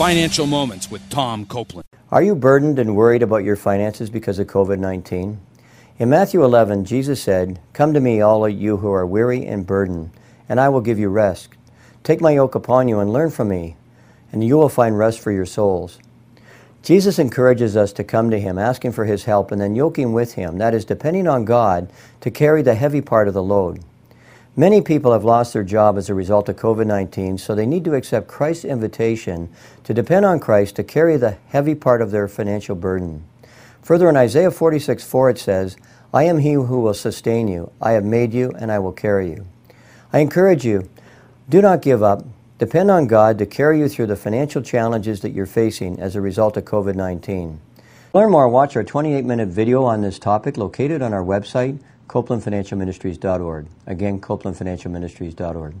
Financial Moments with Tom Copeland. Are you burdened and worried about your finances because of COVID 19? In Matthew 11, Jesus said, Come to me, all of you who are weary and burdened, and I will give you rest. Take my yoke upon you and learn from me, and you will find rest for your souls. Jesus encourages us to come to Him, asking for His help, and then yoking with Him, that is, depending on God to carry the heavy part of the load. Many people have lost their job as a result of COVID 19, so they need to accept Christ's invitation to depend on Christ to carry the heavy part of their financial burden. Further in Isaiah 46 4, it says, I am he who will sustain you. I have made you, and I will carry you. I encourage you, do not give up. Depend on God to carry you through the financial challenges that you're facing as a result of COVID 19. Learn more, watch our 28 minute video on this topic located on our website, copelandfinancialministries.org. Again, copelandfinancialministries.org.